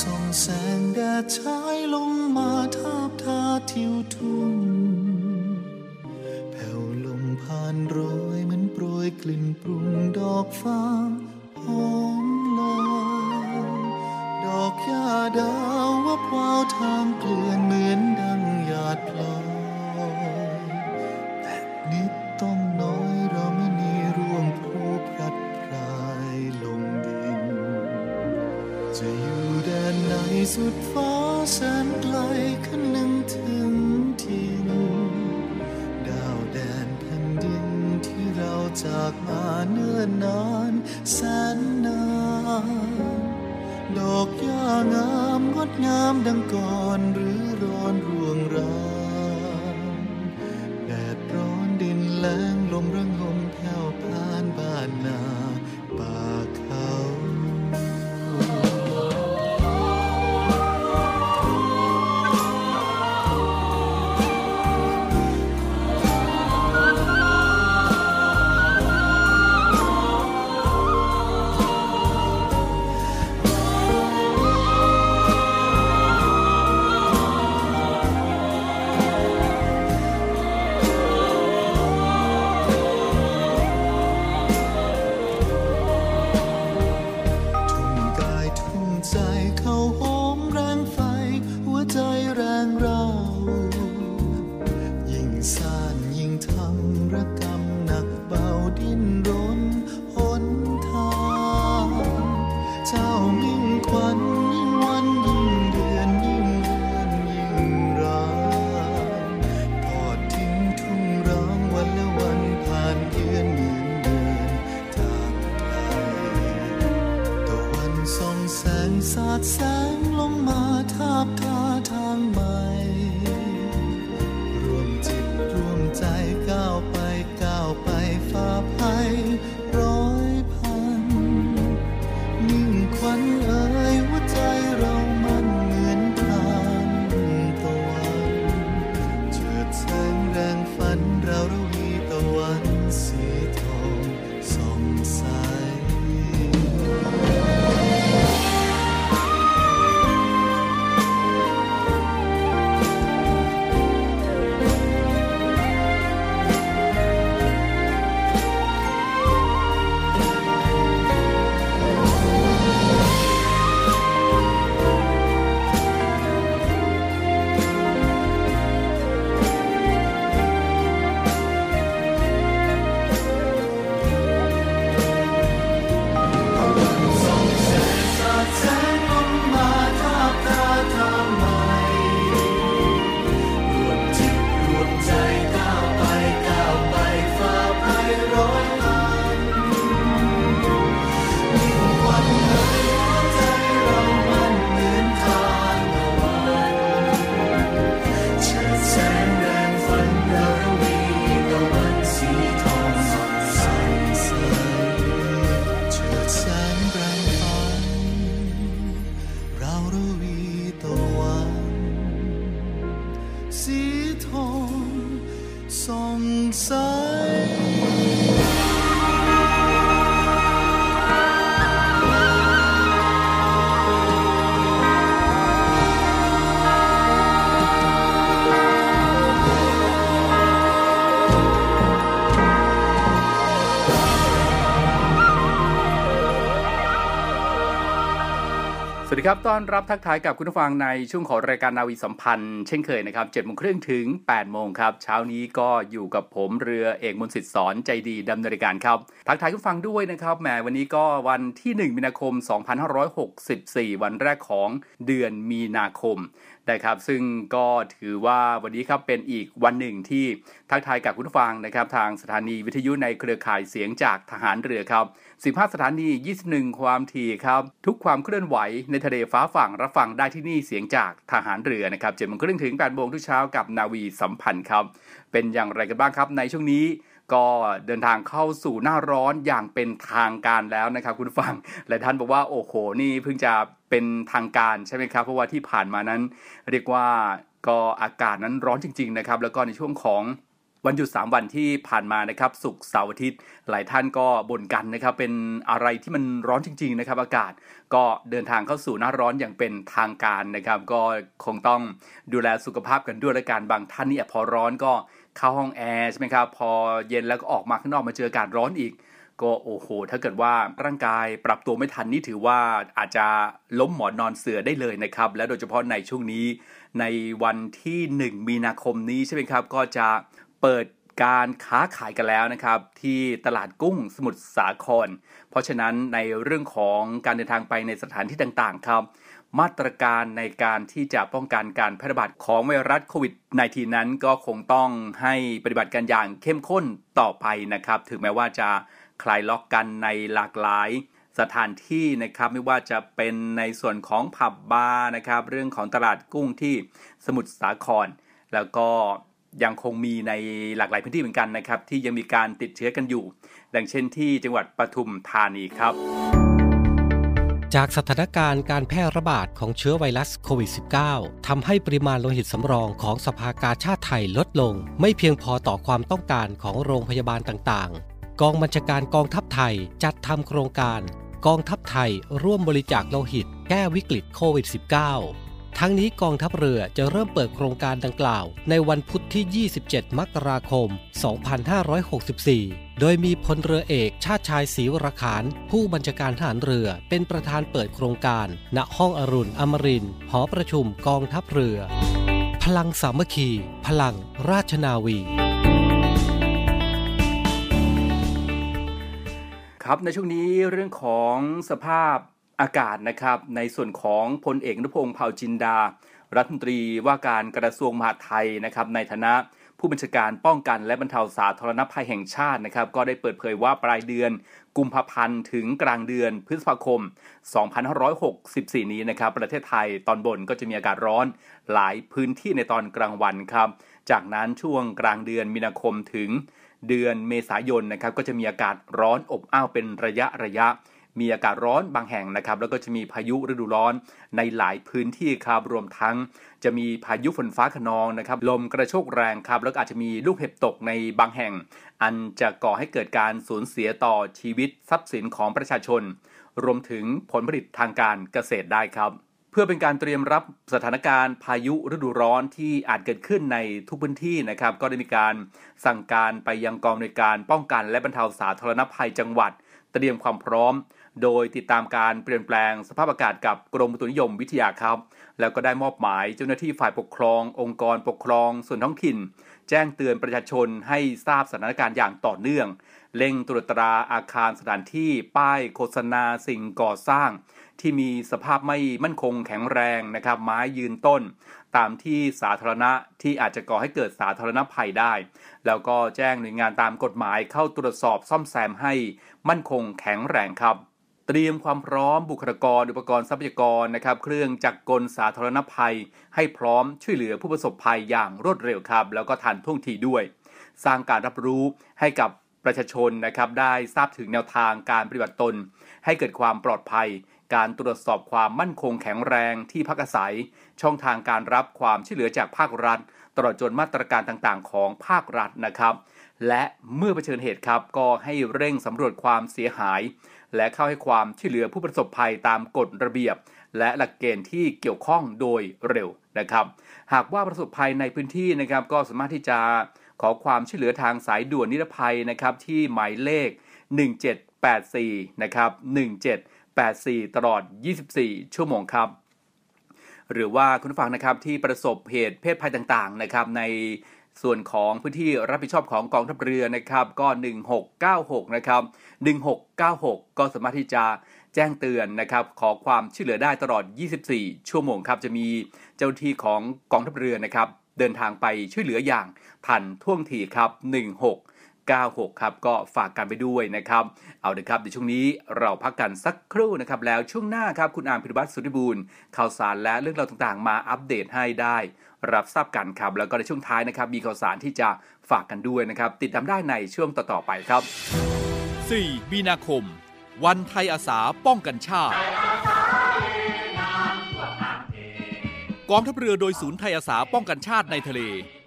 ส่องแสงแดดฉายลงมาทาบทาทิวทุ่งแผ่วลมผ่านโรยมันโปรยกลิ่นปรุงดอกฟ้า ดแสงลงมจิตรว วัสดีครับ ต้อนรับทักทายกับคุณผู้ฟังในช่วงของรายการนาวีสัมพันธ์ เช่นเคยนะครับ7โมงครึ่งถึง8โมงครับ เช้านี้ก็อยู่กับผมเรือเอกมนสิทธิ์สอนใจดีดำเนินรายการครับ ทักทายคุณฟังด้วยนะครับแหมวันนี้ก็วันที่ 1 มีนาคม 2564 วันแรกของเดือนมีนาคมนะครับซึ่งก็ถือว่าวันนี้ครับเป็นอีกวันหนึ่งที่ทักทายกับคุณผู้ฟังนะครับทางสถานีวิทยุในเครือข่ายเสียงจากทหารเรือครับ 15 สถานี 21 ความถี่ครับ ทุกความเคลื่อนไหวในทะเลฟ้าฝั่งรับฟังได้ที่นี่เสียงจากทหารเรือนะครับ7โมงครึ่งถึง8โมงทุกเช้ากับนาวีสัมพันธ์ครับ เป็นอย่างไรกันบ้างครับในช่วงนี้ก็เดินทางเข้าสู่หน้าร้อนอย่างเป็นทางการแล้วนะครับคุณฟังหลายท่านบอกว่าโอ้โหนี่เพิ่งจะเป็นทางการใช่ไหมครับ เพราะว่าที่ผ่านมานั้น เรียกว่าก็อากาศนั้นร้อนจริง ๆ นะครับ แล้วก็ในช่วงของ วันหยุด 3 วันที่ผ่านมานะครับสุกเสาร์อาทิตย์ หลายท่านก็บ่นกันนะครับเป็นอะไรที่มันร้อนจริง ๆ นะครับ อากาศก็เดินทางเข้าสู่หน้าร้อนอย่างเป็นทางการนะครับ ก็คงต้องดูแลสุขภาพกันด้วยละกันบางท่านนี่พอร้อนก็เข้าห้องแอร์ใช่ไหมครับพอเย็นแล้วก็ออกมาข้างนอกมาเจออากาศร้อนอีก ก็โอ้โห ถ้าเกิดว่าร่างกายปรับตัวไม่ทันนี่ถือว่าอาจจะล้มหมอนนอนเสือได้เลยนะครับ และโดยเฉพาะในช่วงนี้ในวันที่ 1 มีนาคมนี้ใช่ไหมครับ ก็จะ เปิดการค้าขายกันแล้วนะครับ ที่ตลาดกุ้งสมุทรสาคร เพราะฉะนั้นในเรื่องของการเดินทางไปในสถานที่ต่างๆครับ มาตรการในการที่จะป้องกันการแพร่ระบาดของไวรัสโควิด -19 นั้นก็คงต้องให้ปฏิบัติการอย่างเข้มข้นต่อไปนะครับ ถึงแม้ว่าจะคลายล็อกกันในหลากหลายสถานที่นะครับไม่ว่าจะเป็นในส่วนของผับบาร์นะครับ เรื่องของตลาดกุ้งที่สมุทรสาคร แล้วก็ ยังคงมีในหลากหลายพื้นที่เหมือนกันนะครับ ที่ยังมีการติดเชื้อกันอยู่ ดังเช่นที่จังหวัดปทุมธานีครับ จากสถานการณ์การแพร่ระบาดของเชื้อไวรัสโควิด -19 ทำให้ปริมาณโลหิตสำรองของสภากาชาติไทยลดลง ไม่เพียงพอต่อความต้องการของโรงพยาบาลต่างๆ กองบัญชาการกองทัพไทยจัดทำโครงการ กองทัพไทยร่วมบริจาคโลหิต แก้วิกฤตโควิด -19 ทั้งนี้กองทัพเรือจะเริ่มเปิดโครงการดังกล่าว ในวันพุธที่ 27 มกราคม 2564 โดยมีพลเรือเอกชาติชายศรีวรขาน ผู้บัญชาการทหารเรือเป็นประธานเปิดโครงการ ณห้องอรุณอมรินหอประชุมกองทัพเรือ พลังสามัคคี พลังราชนาวีครับในช่วงนี้เรื่องของสภาพ อากาศนะครับ ในส่วนของพลเอกนุพงศ์เผ่าจินดา รัฐมนตรีว่าการกระทรวงมหาดไทยนะครับในฐานะผู้บัญชาการป้องกันและบรรเทาสาธารณภัยแห่งชาตินะครับ ก็ได้เปิดเผยว่าปลายเดือน กุมภาพันธ์ถึงกลางเดือนพฤษภาคม 2564 นี้นะครับ ประเทศไทยตอนบนก็จะมีอากาศร้อนหลายพื้นที่ในตอนกลางวันครับ จากนั้นช่วงกลางเดือนมีนาคมถึงเดือนเมษายนนะครับก็จะมีอากาศร้อนอบอ้าวเป็นระยะระยะ มีอากาศร้อนบางแห่งนะครับ แล้วก็จะมีพายุฤดูร้อนในหลายพื้นที่ครับรวมทั้งจะมีพายุฝนฟ้าขนองนะครับ ลมกระโชกแรงครับ แล้วอาจจะมีลูกเห็บตกในบางแห่ง อันจะก่อให้เกิดการสูญเสียต่อชีวิตทรัพย์สินของประชาชน รวมถึงผลผลิตทางการเกษตรได้ครับ เพื่อเป็นการเตรียมรับสถานการณ์พายุฤดูร้อนที่อาจเกิดขึ้นในทุกพื้นที่นะครับ ก็ได้มีการสั่งการไปยังกองในการป้องกันและบรรเทาสาธารณภัยจังหวัด เตรียมความพร้อม โดยติดตามการเปลี่ยนแปลงสภาพอากาศกับกรมอุตุนิยมวิทยาครับ แล้วก็ได้มอบหมายเจ้าหน้าที่ฝ่ายปกครอง องค์กรปกครอง ส่วนท้องถิ่น แจ้งเตือนประชาชนให้ทราบสถานการณ์อย่างต่อเนื่อง เร่งตรวจตราอาคารสถานที่ป้ายโฆษณาสิ่งก่อสร้าง ที่มีสภาพไม่มั่นคงแข็งแรงนะครับไม้ยืนต้น ตามที่สาธารณะที่อาจจะก่อให้เกิดสาธารณภัยได้ แล้วก็แจ้งหน่วยงานตามกฎหมายเข้าตรวจสอบซ่อมแซมให้มั่นคงแข็งแรงครับ เตรียมความพร้อมบุคลากรอุปกรณ์ทรัพยากรนะครับเครื่องจักรกลสาธารณภัย ให้พร้อมช่วยเหลือผู้ประสบภัยอย่างรวดเร็วครับ แล้วก็ทันท่วงทีด้วย สร้างการรับรู้ให้กับประชาชนนะครับได้ทราบถึงแนวทางการปฏิบัติตน ให้เกิดความปลอดภัย การตรวจสอบความมั่นคงแข็งแรงที่พักอาศัย ช่องทางการรับความช่วยเหลือจากภาครัฐ ตลอดจนมาตรการต่างๆ ของภาครัฐนะครับ และเมื่อเผชิญเหตุครับก็ให้เร่งสำรวจความเสียหาย และเข้าให้ความช่วยเหลือผู้ประสบภัยตามกฎระเบียบ และหลักเกณฑ์ที่เกี่ยวข้องโดยเร็วนะครับ หากว่าประสบภัยในพื้นที่นะครับ ก็สามารถที่จะขอความช่วยเหลือทางสายด่วนนิรภัยนะครับที่หมายเลข 1784 นะครับ 1784 ตลอด 24 ชั่วโมงครับ หรือว่าคุณผู้ฟังนะครับที่ประสบเหตุเพศภัยต่างๆนะครับในส่วนของพื้นที่รับผิดชอบของกองทัพเรือนะครับก็ 1696 นะครับ 1696 ก็สามารถที่จะแจ้งเตือนนะครับขอความช่วยเหลือได้ตลอด 24 ชั่วโมงครับจะมีเจ้าที่ของกองทัพเรือนะครับเดินทางไปช่วยเหลืออย่างทันท่วงทีครับ 16 96 ครับ ก็ฝากกันไปด้วยนะครับ เอาเถอะครับในช่วงนี้เราพักกันสักครู่นะครับ แล้วช่วงหน้าครับ คุณอามพิรวัตรสุริบูรณ์ข่าวสารและเรื่องราวต่างๆ มาอัปเดตให้ได้ รับทราบกันครับ แล้วก็ในช่วงท้ายนะครับ มีข่าวสารที่จะฝากกันด้วยนะครับ ติดตามได้ในช่วงต่อๆไปครับ 4 มีนาคม วันไทยอาสาป้องกันชาติกองทัพเรือโดยศูนย์ไทยอาสาป้องกันชาติในทะเล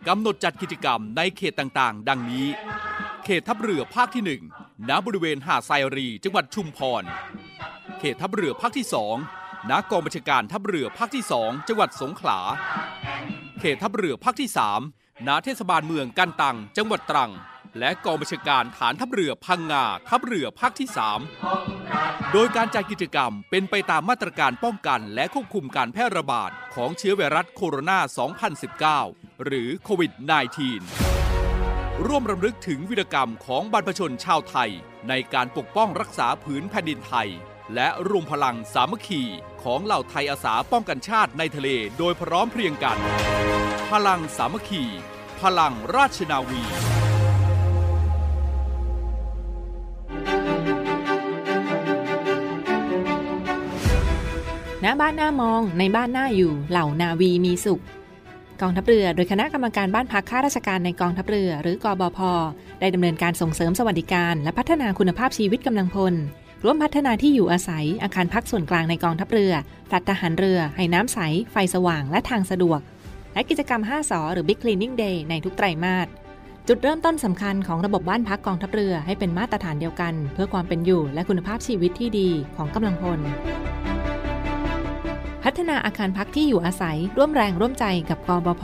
กำหนดจัดกิจกรรมในเขตต่างๆ ดังนี้ เขตทัพเรือภาคที่ 1 ณ บริเวณหาดไซรี จังหวัดชุมพร เขตทัพเรือภาคที่ 2 ณ กองบัญชาการทัพเรือภาคที่ 2 จังหวัดสงขลา เขตทัพเรือภาคที่ 3 ณ เทศบาลเมืองกันตัง จังหวัดตรัง และกองบัญชาการฐานทัพเรือพังงา ทัพเรือภาคที่ 3 โดยการจัดกิจกรรมเป็นไปตามมาตรการป้องกันและควบคุมการแพร่ระบาดของเชื้อไวรัสโคโรนา 2019 หรือโควิด -19 ร่วมรำลึกถึงวีรกรรมของบรรพชนชาวไทย ในการปกป้องรักษาผืนแผ่นดินไทย และรวมพลังสามัคคีของเหล่าไทยอาสาป้องกันชาติในทะเลโดยพร้อมเพรียงกัน พลังสามัคคี พลังราชนาวี ณบ้านหน้ามองในบ้านหน้าอยู่เหล่านาวีมีสุข กองทัพเรือโดยคณะกรรมการบ้านพักข้าราชการในกองทัพเรือ หรือกอบพได้ดำเนินการส่งเสริมสวัสดิการ และพัฒนาคุณภาพชีวิตกำลังพลร่วมพัฒนาที่อยู่อาศัย อาคารพักส่วนกลางในกองทัพเรือแฟลตทหารเรือ ให้น้ำใส ไฟสว่างและทางสะดวก และกิจกรรม 5สอหรือ Big Cleaning Day ในทุกไตรมาสจุดเริ่มต้นสำคัญของระบบบ้านพักกองทัพเรือให้เป็นมาตรฐานเดียวกัน เพื่อความเป็นอยู่และคุณภาพชีวิตที่ดีของกำลังพล พัฒนาอาคารพักที่อยู่อาศัยร่วมแรงร่วมใจกับกบพ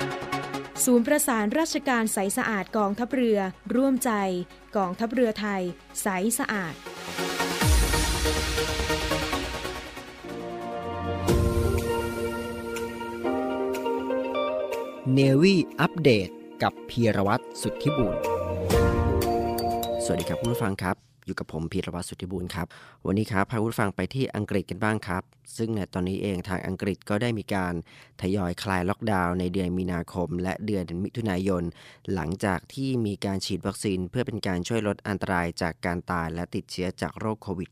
ศูนย์ประสานราชการใสสะอาดกองทัพเรือ ร่วมใจกองทัพเรือไทย ใสสะอาด เนวี่อัปเดตกับพีรวัตรสุทธิบุญสวัสดีครับผู้ฟังครับ อยู่กับผมพีรวัตรสุทธิบุญครับ วันนี้ครับพาคุณผู้ฟังไปที่อังกฤษกันบ้างครับ ซึ่งในตอนนี้เองทางอังกฤษก็ได้มีการทยอยคลายล็อกดาวน์ในเดือนมีนาคม และเดือนมิถุนายน หลังจากที่มีการฉีดวัคซีน เพื่อเป็นการช่วยลดอันตรายจากการตายและติดเชื้อจากโรคโควิด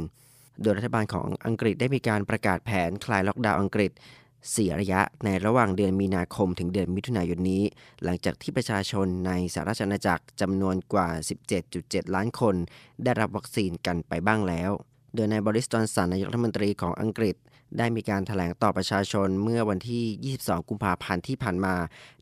-19 โดยรัฐบาลของอังกฤษได้มีการประกาศแผนคลายล็อกดาวน์อังกฤษ 4 ระยะในระหว่างเดือนมีนาคมถึงเดือนมิถุนายนนี้ หลังจากที่ประชาชนในสหราชอาณาจักรจำนวนกว่า 17.7 ล้านคน ได้รับวัคซีนกันไปบ้างแล้ว โดยนายบริสตอนสันนายกรัฐมนตรีของอังกฤษ ได้มีการถแถลงต่อประชาชนเมื่อวันที่ 22 กุมภาพันธ์ที่ผ่านมา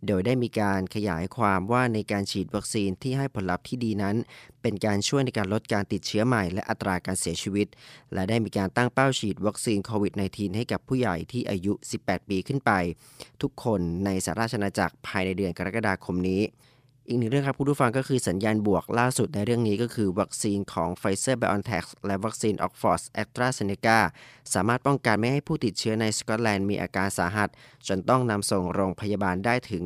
โดยได้มีการขยายความว่าในการฉีดวัคซีนที่ให้ผลลัพธ์ที่ดีนั้น เป็นการช่วยในการลดการติดเชื้อใหม่และอัตราการเสียชีวิต และได้มีการตั้งเป้าฉีดวัคซีนโควิด -19 ให้กับผู้ใหญ่ที่อายุ 18 ปีขึ้นไป ทุกคนในสหราชอาณาจักรภายในเดือนกรกฎาคมนี้ อีกหนึ่งเรื่องครับคุณผู้ฟังก็คือสัญญาณบวกล่าสุดในเรื่องนี้ก็คือ วัคซีนของ Pfizer BioNTech และวัคซีน Oxford AstraZeneca สามารถป้องกันไม่ให้ผู้ติดเชื้อในสกอตแลนด์มีอาการสาหัส จนต้องนำส่งโรงพยาบาลได้ถึง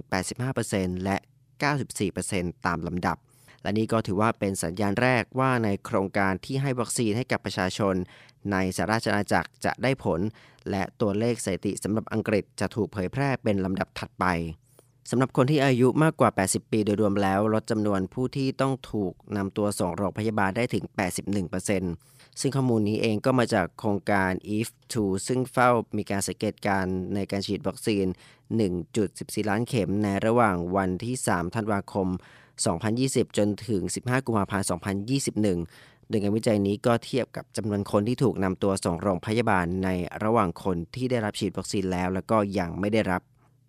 85%และ 94%ตามลำดับและนี่ก็ถือว่าเป็นสัญญาณแรกว่าในโครงการที่ให้วัคซีนให้กับประชาชน ในสหราชอาณาจักรจะได้ผล และตัวเลขสถิติสำหรับอังกฤษจะถูกเผยแพร่เป็นลำดับถัดไป สำหรับคนที่อายุมากกว่า 80 ปีโดยรวมแล้ว ลดจำนวนผู้ที่ต้องถูกนำตัวส่งโรงพยาบาลได้ถึง 81%ซึ่งข้อมูลนี้เองก็มาจากโครงการ EF2 ซึ่งเฝ้ามีการสังเกตการณ์ในการฉีดวัคซีน 1.14 ล้านเข็มในระหว่างวันที่ 3 ธันวาคม 2020 จนถึง 15 กุมภาพันธ์ 2021 โดยงานวิจัยนี้ก็เทียบกับจำนวนคนที่ถูกนำตัวส่งโรงพยาบาลในระหว่างคนที่ได้รับฉีดวัคซีนแล้ว แล้วก็ยังไม่ได้รับ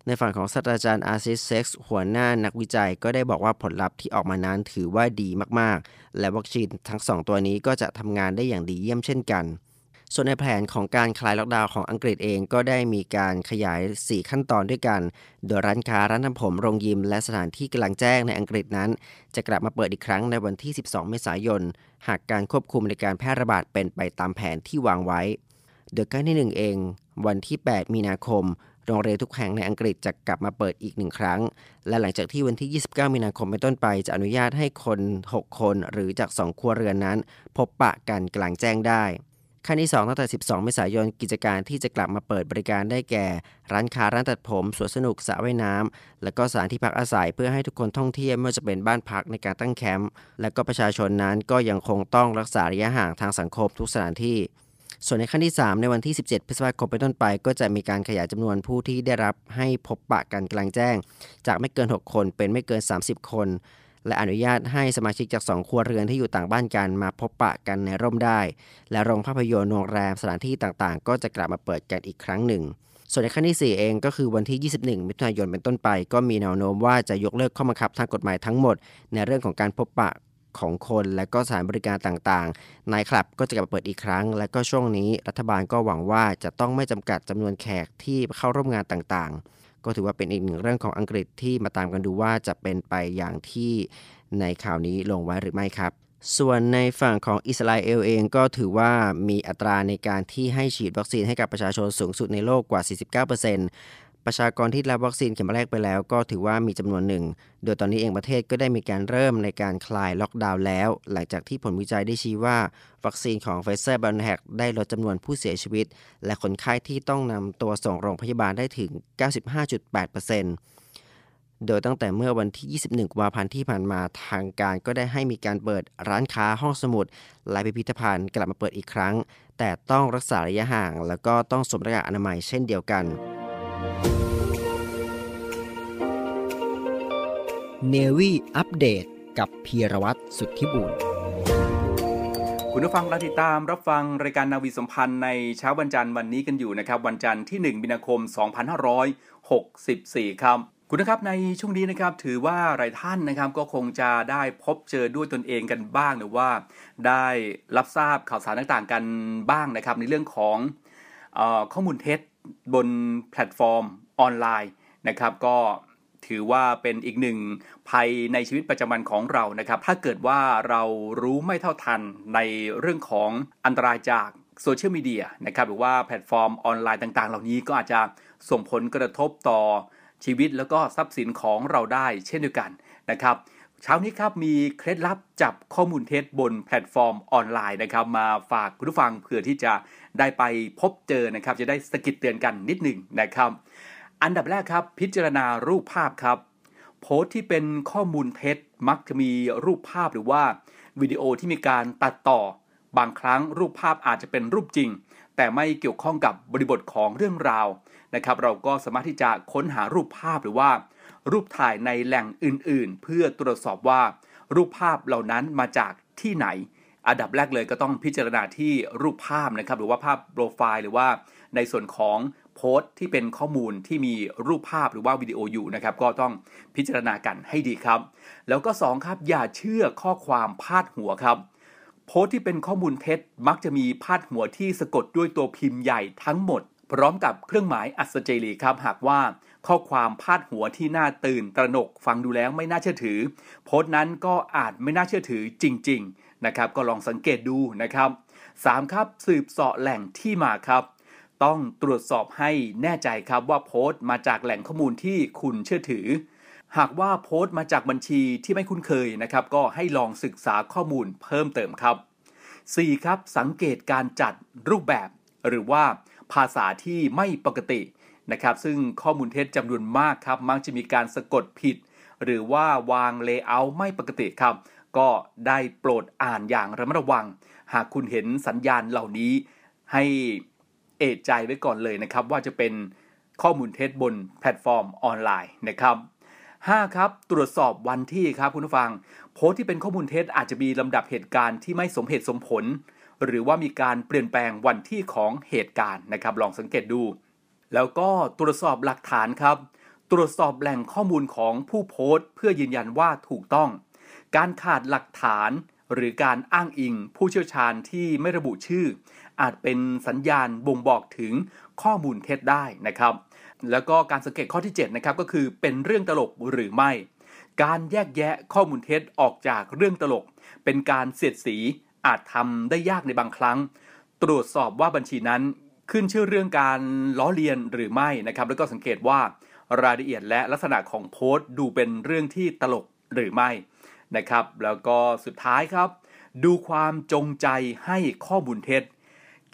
ในฝั่งของศาสตราจารย์ Aziz Sheikh หัวหน้านักวิจัยก็ได้บอกว่าผลลัพธ์ที่ออกมานั้นถือว่าดีมากๆ และวัคซีนทั้ง 2 ตัวนี้ก็จะทำงานได้อย่างดีเยี่ยมเช่นกัน ส่วนในแผนของการคลายล็อกดาวน์ของอังกฤษเองก็ได้มีการขยาย 4 ขั้นตอนด้วยกัน โดยร้านค้าร้านทำผมโรงยิม และสถานที่กำลังแจ้งในอังกฤษนั้น จะกลับมาเปิดอีกครั้งในวันที่ 12 เมษายน หากการควบคุมในการแพร่ระบาดเป็นไปตามแผนที่วางไว้โดยขั้นที่ 1 เอง วันที่ 8 มีนาคม โรงเรียนทุกแห่งในอังกฤษจะกลับมาเปิดอีกหนึ่งครั้ง และหลังจากที่วันที่ 29 มีนาคมเป็นต้นไป จะอนุญาตให้คน 6 คนหรือจาก 2 ครัวเรือนนั้น พบปะกันกลางแจ้งได้ขั้นที่ 2 ตั้งแต่ 12 เมษายน กิจการที่จะกลับมาเปิดบริการได้แก่ ร้านค้าร้านตัดผมสวนสนุกสระว่ายน้ำและก็สถานที่พักอาศัยเพื่อให้ทุกคนท่องเที่ยวไม่ว่าจะเป็นบ้านพักในการตั้งแคมป์และก็ประชาชนนั้นก็ยังคงต้องรักษาระยะห่างทางสังคมทุกสถานที่ ส่วนในขั้นที่ 3 ในวันที่ 17 พฤษภาคมเป็นต้นไป ก็จะมีการขยายจำนวนผู้ที่ได้รับให้พบปะกันกลางแจ้ง จากไม่เกิน 6 คนเป็นไม่เกิน 30 คน และอนุญาตให้สมาชิกจาก 2 ครัวเรือนที่อยู่ต่างบ้านกันมาพบปะกันในร่มได้ และโรงภาพยนตร์โรงแรมสถานที่ต่างๆ ก็จะกลับมาเปิดกันอีกครั้งหนึ่งส่วนในขั้นที่ 4 เองก็คือวันที่ 21 มิถุนายนเป็นต้นไป ก็มีแนวโน้มว่าจะยกเลิกข้อบังคับทางกฎหมายทั้งหมด ในเรื่องของการพบปะ ของคนและก็สถานบริการต่างๆ นายคลับก็จะกลับมาเปิดอีกครั้ง และก็ช่วงนี้รัฐบาลก็หวังว่าจะต้องไม่จำกัดจำนวนแขกที่เข้าร่วมงานต่างๆ ก็ถือว่าเป็นอีกหนึ่งเรื่องของอังกฤษที่มาตามกันดูว่าจะเป็นไปอย่างที่ในข่าวนี้ลงไว้หรือไม่ครับส่วนในฝั่งของอิสราเอลเองก็ถือว่ามีอัตราในการที่ให้ฉีดวัคซีนให้กับประชาชนสูงสุดในโลกกว่า 49% ประชากรที่รับวัคซีนเข็มแรกไปแล้ว ก็ถือว่ามีจำนวนหนึ่ง โดยตอนนี้เองประเทศก็ได้มีการเริ่มในการคลายล็อกดาวน์แล้ว หลังจากที่ผลวิจัยได้ชี้ว่า วัคซีนของ Pfizer BioNTech ได้ลดจำนวนผู้เสียชีวิต และคนไข้ที่ต้องนำตัวส่งโรงพยาบาลได้ถึง 95.8%โดยตั้งแต่เมื่อวันที่ 21 กุมภาพันธ์ที่ผ่านมาทางการก็ได้ให้มีการเปิดร้านค้าห้องสมุดและพิพิธภัณฑ์กลับมาเปิดอีกครั้ง แต่ต้องรักษาระยะห่าง แล้วก็ต้องสวมหน้ากากอนามัยเช่นเดียวกัน เนวี่อัปเดตกับพีรวัตรสุทธิบุญคุณผู้ฟังเราติดตามรับฟังรายการนาวีสัมพันธ์ในเช้าวันจันทร์วันนี้กันอยู่นะครับ วันจันทร์ที่ 1 มีนาคม 2564 ครับ คุณนะครับในช่วงนี้นะครับถือว่าหลายท่านนะครับก็คงจะได้พบเจอด้วยตนเองกันบ้างหรือว่า ได้รับทราบข่าวสารต่างๆกันบ้างนะครับ ในเรื่องของอข้อมูลเท็จบนแพลตฟอร์มออนไลน์นะครับ ก็ ถือว่าเป็นอีกหนึ่งภัยในชีวิตประจำวันของเรานะครับ ถ้าเกิดว่าเรารู้ไม่เท่าทันในเรื่องของอันตรายจากโซเชียลมีเดียนะครับหรือว่าแพลตฟอร์มออนไลน์ต่าง ๆ เหล่านี้ก็อาจจะส่งผลกระทบต่อชีวิตแล้วก็ทรัพย์สินของเราได้เช่นเดียวกันนะครับเช้านี้ครับมีเคล็ดลับจับข้อมูลเท็จบนแพลตฟอร์มออนไลน์นะครับ มาฝากคุณผู้ฟังเผื่อที่จะได้ไปพบเจอนะครับ จะได้สะกิดเตือนกันนิดหนึ่งนะครับ อันดับแรกครับ พิจารณารูปภาพครับ โพสต์ที่เป็นข้อมูลเท็จมักจะมีรูปภาพหรือว่าวิดีโอที่มีการตัดต่อ บางครั้งรูปภาพอาจจะเป็นรูปจริง แต่ไม่เกี่ยวข้องกับบริบทของเรื่องราวนะครับ เราก็สามารถที่จะค้นหารูปภาพหรือว่า รูปถ่ายในแหล่งอื่น ๆ เพื่อตรวจสอบว่า รูปภาพเหล่านั้นมาจากที่ไหน อันดับแรกเลยก็ต้องพิจารณาที่รูปภาพนะครับ หรือว่าภาพโปรไฟล์หรือว่าในส่วนของ โพสต์ที่เป็นข้อมูลที่มีรูปภาพหรือว่าวิดีโออยู่นะครับก็ต้องพิจารณากันให้ดีครับ แล้วก็ 2 ครับอย่าเชื่อข้อความพาดหัวครับ โพสต์ที่เป็นข้อมูลเท็จมักจะมีพาดหัวที่สะกดด้วยตัวพิมพ์ใหญ่ทั้งหมด พร้อมกับเครื่องหมายอัศเจรีครับหากว่าข้อความพาดหัวที่น่าตื่นตระหนกฟังดูแล้วไม่น่าเชื่อถือ โพสต์นั้นก็อาจไม่น่าเชื่อถือจริง ๆ นะครับ ก็ลองสังเกตดูนะครับ 3. ครับสืบเสาะแหล่งที่มาครับ ต้องตรวจสอบให้แน่ใจครับว่าโพสต์มาจากแหล่งข้อมูลที่คุณเชื่อถือ หากว่าโพสต์มาจากบัญชีที่ไม่คุ้นเคยนะครับ ก็ให้ลองศึกษาข้อมูลเพิ่มเติมครับ 4. ครับสังเกตการจัดรูปแบบ หรือว่าภาษาที่ไม่ปกตินะครับซึ่งข้อมูลเท็จจำนวนมากครับ มักจะมีการสะกดผิด หรือว่าวางเลเยอร์ไม่ปกติครับ ก็ได้โปรดอ่านอย่างระมัดระวัง หากคุณเห็นสัญญาณเหล่านี้ให้ เอะใจไว้ก่อนเลยนะครับว่าจะเป็นข้อมูลเท็จบนแพลตฟอร์มออนไลน์นะครับ 5. ครับตรวจสอบวันที่ครับคุณผู้ฟัง โพสต์ที่เป็นข้อมูลเท็จอาจจะมีลำดับเหตุการณ์ที่ไม่สมเหตุสมผล หรือว่ามีการเปลี่ยนแปลงวันที่ของเหตุการณ์นะครับ ลองสังเกตดู แล้วก็ตรวจสอบหลักฐานครับ ตรวจสอบแหล่งข้อมูลของผู้โพสต์ เพื่อยืนยันว่าถูกต้อง การขาดหลักฐานหรือการอ้างอิงผู้เชี่ยวชาญที่ไม่ระบุชื่อ อาจเป็นสัญญาณบ่งบอกถึงข้อมูลเท็จได้นะครับ แล้วก็การสังเกตข้อที่7นะครับก็คือเป็นเรื่องตลกหรือไม่ การแยกแยะข้อมูลเท็จออกจากเรื่องตลก เป็นการเสียดสีอาจทำได้ยากในบางครั้ง ตรวจสอบว่าบัญชีนั้นขึ้นชื่อเรื่องการล้อเลียนหรือไม่นะครับ แล้วก็สังเกตว่ารายละเอียดและลักษณะของโพสต์ ดูเป็นเรื่องที่ตลกหรือไม่นะครับ แล้วก็สุดท้ายครับ ดูความจงใจให้ข้อมูลเท็จ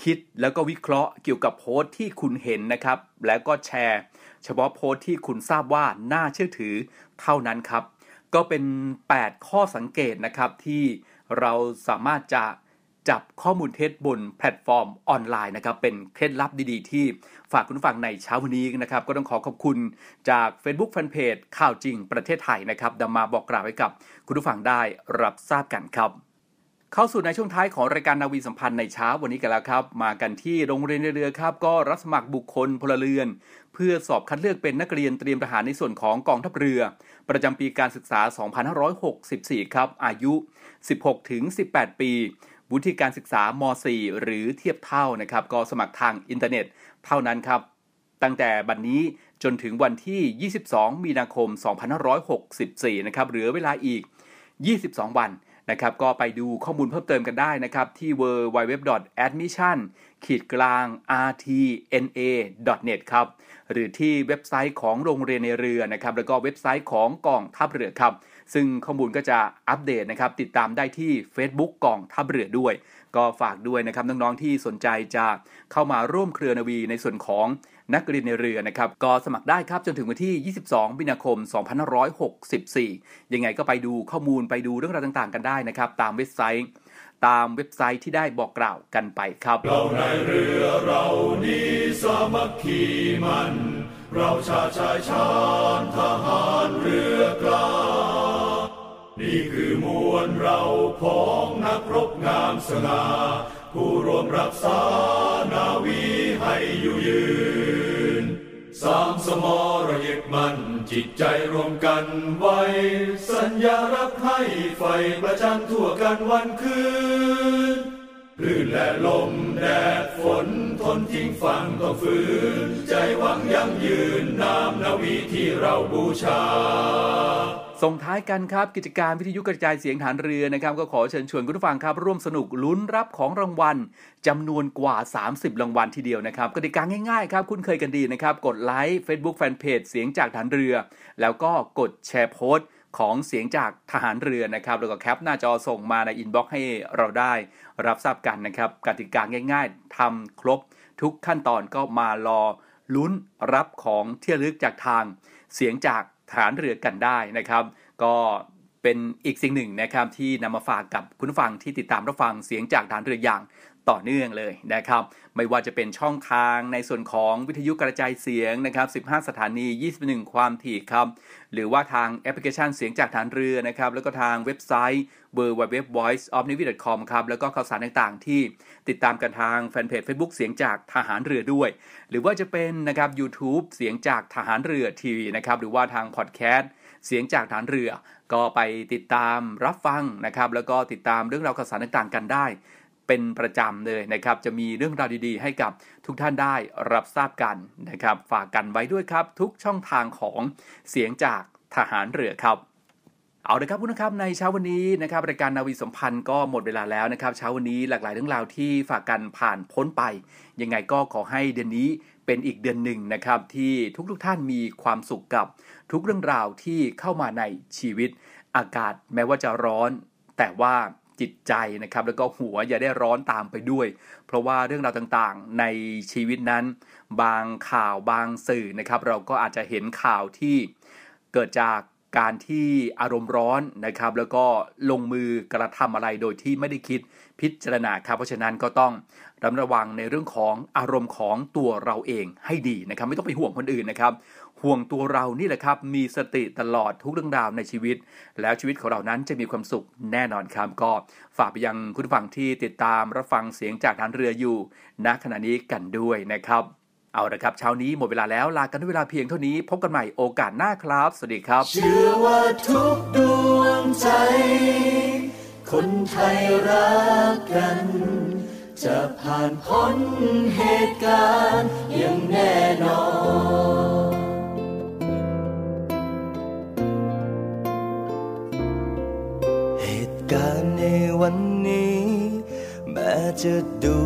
คิดแล้วก็วิเคราะห์เกี่ยวกับโพสต์ที่คุณเห็นนะครับ แล้วก็แชร์ เฉพาะโพสต์ที่คุณทราบว่าน่าเชื่อถือเท่านั้นครับ ก็เป็น 8 ข้อสังเกตนะครับที่เราสามารถจะจับข้อมูลเท็จบนแพลตฟอร์มออนไลน์นะครับ เป็นเคล็ดลับดีๆ ที่ฝากคุณผู้ฟังในเช้าวันนี้นะครับ ก็ต้องขอขอบคุณจาก Facebook Fanpage ข่าวจริงประเทศไทยนะครับนำมาบอกกล่าวไว้กับคุณผู้ฟังได้รับทราบกันครับ เข้าสู่ในช่วงท้ายของรายการนาวีสัมพันธ์ในเช้าวันนี้กันแล้วครับ มากันที่โรงเรียนนายเรือครับ ก็รับสมัครบุคคลพลเรือน เพื่อสอบคัดเลือกเป็นนักเรียนเตรียมทหารในส่วนของกองทัพเรือ ประจำปีการศึกษา 2564 ครับ อายุ 16-18 ปีวุฒิการศึกษาม .4 หรือเทียบเท่านะครับ ก็สมัครทางอินเทอร์เน็ต เท่านั้นครับ ตั้งแต่บัดนนี้จนถึงวันที่ 22 มีนาคม 2564 นะครับเหลือเวลาอีก 22 วัน นะครับก็ไปดูข้อมูลเพิ่มเติมกันได้นะครับที่ www.admission ขีดกลาง rtna.net ครับหรือที่เว็บไซต์ของโรงเรียนในเรือนะครับแล้วก็เว็บไซต์ของกองทัพเรือครับ ซึ่งข้อมูลก็จะอัปเดตนะครับติดตามได้ที่ Facebook กองทัพเรือด้วย ก็ฝากด้วยนะครับน้องๆที่สนใจจะเข้ามาร่วมเครือนาวีในส่วนของ นักเรียนในเรือนะครับก็สมัครได้ครับจนถึงวันที่ 22มีนาคม2564 ยังไงก็ไปดูข้อมูลไปดูเรื่องราวต่างๆ กันได้นะครับ ตามเว็บไซต์ ตามเว็บไซต์ที่ได้บอกกล่าวกันไปครับ เราในเรือเรานี้สามัคคีมัน เราชาชายชาญทหารเรือกล้านี่คือมวลเราของนักรบงามสง่าผู้รวมรักษานาวีให้อยู่ยืน สามสมระยึดมันจิตใจรวมกันไว้ สัญญารักให้ไฟประจันทั่วกันวันคืนคลื่นและลมแดดฝนทนทิ้งฟังต้องฝืน ใจหวังยั่งยืนนามนาวีที่เราบูชา ส่งท้ายกันครับกิจการวิทยุกระจายเสียงฐานเรือนะครับ ก็ขอเชิญชวนคุณผู้ฟังครับ ร่วมสนุกลุ้นรับของรางวัลจำนวนกว่า 30 รางวัลทีเดียวนะครับกติกาง่ายๆครับ คุ้นเคยกันดีนะครับ กดไลค์ Facebook Fanpage เสียงจากฐานเรือ แล้วก็กดแชร์โพสต์ของเสียงจากทหารเรือนะครับ แล้วก็แคปหน้าจอส่งมาในอินบ็อกซ์ให้เราได้รับทราบกันนะครับกติกาง่าย ๆทำครบ ทุกขั้นตอนก็มารอลุ้นรับของเที่ยวลึกจากทางเสียงจาก ฐานเรือกันได้นะครับ ก็เป็นอีกสิ่งหนึ่งนะครับที่นำมาฝากกับคุณฟังที่ติดตามรับฟังเสียงจากฐานเรืออย่าง ต่อเนื่องเลยนะครับ ไม่ว่าจะเป็นช่องทางในส่วนของวิทยุกระจายเสียงนะครับ 15 สถานี 21 ความถี่ครับ หรือว่าทางแอปพลิเคชันเสียงจากฐานเรือนะครับ แล้วก็ทางเว็บไซต์ w w w v o i c e o f n a v y c o m ครับ แล้วก็ข่าวสารต่างๆ ที่ติดตามกันทางแฟนเพจ Facebook เสียงจากทหารเรือด้วย หรือว่าจะเป็นนะครับ YouTube เสียงจากทหารเรือทีวีนะครับ หรือว่าทางพอดแคสต์เสียงจากฐานเรือ ก็ไปติดตามรับฟังนะครับ แล้วก็ติดตามเรื่องราวข่าวสารต่างๆ กันได้ เป็นประจำเลยนะครับ จะมีเรื่องราวดีๆ ให้กับทุกท่านได้รับทราบกันนะครับ ฝากกันไว้ด้วยครับ ทุกช่องทางของเสียงจากทหารเรือครับเอาละครับคุณผู้ชมครับในเช้าวันนี้นะครับรายการนาวีสัมพันธ์ก็หมดเวลาแล้วนะครับเช้าวันนี้หลากหลายเรื่องราวที่ฝากกันผ่านพ้นไป ยังไงก็ขอให้เดือนนี้เป็นอีกเดือนหนึ่งนะครับที่ทุกๆทท่านมีความสุขกับทุกเรื่องราวที่เข้ามาในชีวิต อากาศแม้ว่าจะร้อน แต่ว่า จิตใจนะครับ แล้วก็หัวอย่าได้ร้อนตามไปด้วย เพราะว่าเรื่องราวต่างๆ ในชีวิตนั้น บางข่าวบางสื่อนะครับ เราก็อาจจะเห็นข่าวที่เกิดจากการที่อารมณ์ร้อนนะครับ แล้วก็ลงมือกระทำอะไรโดยที่ไม่ได้คิดพิจารณาครับ เพราะฉะนั้นก็ต้องระมัดระวังในเรื่องของอารมณ์ของตัวเราเองให้ดีนะครับ ไม่ต้องไปห่วงคนอื่นนะครับ ห่วงตัวเรานี่แหละครับ มีสติตลอดทุกเรื่องราวในชีวิต แล้วชีวิตของเรานั้นจะมีความสุขแน่นอนครับก็ฝากไปยังคุณผู้ฟังที่ติดตามรับฟังเสียงจากฐานเรืออยู่ณขณะนี้กันด้วยนะครับ เอาละครับเช้านี้หมดเวลาแล้วลากันด้วยเวลาเพียงเท่านี้ พบกันใหม่โอกาสหน้าครับ สวัสดีครับ เชื่อว่าทุกดวงใจ คนไทยรักกัน จะผ่านพ้นเหตุการณ์ จะดู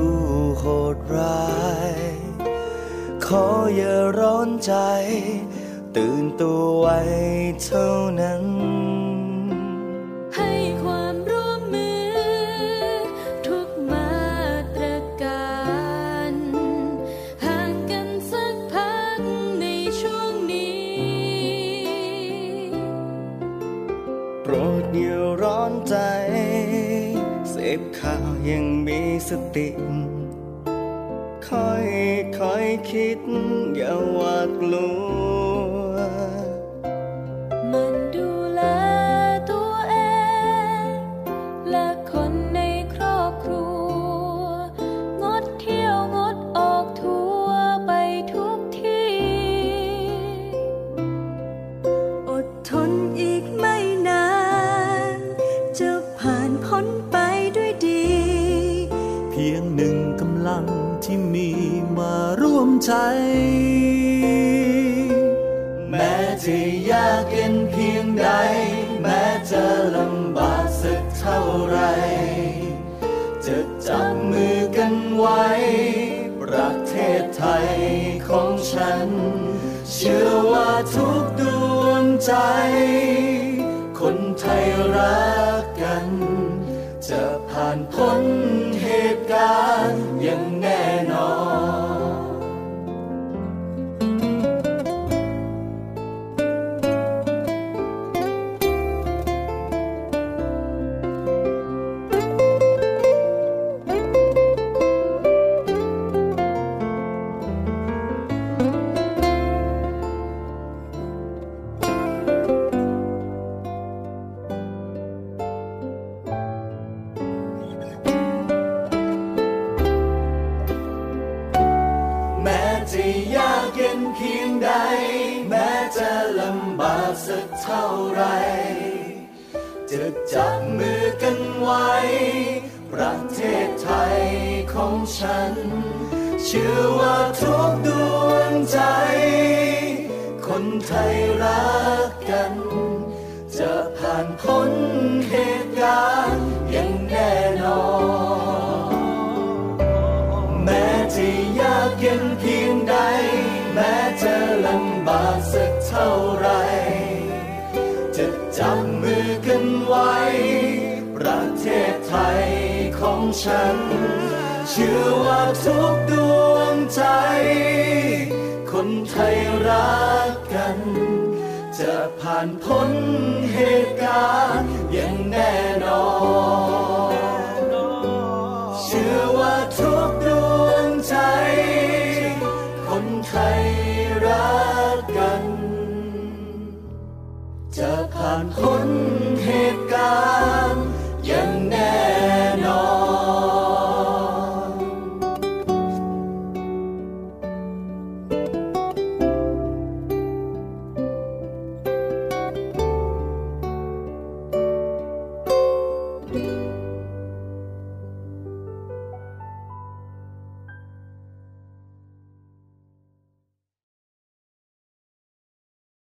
โหดร้าย ขออย่าร้อนใจ ตื่นตัวไว้เท่า ติค่อยค่อยคิดอย่าหวาดกลัว กันไว้ ประเทศไทยของฉัน เชื่อว่าทุกดวงใจ คนไทยรักกัน จะผ่านพ้นเหตุการณ์อย่างแน่นอน เชื่อว่าทุกดวงใจ คนไทยรักกัน จะผ่านพ้น love.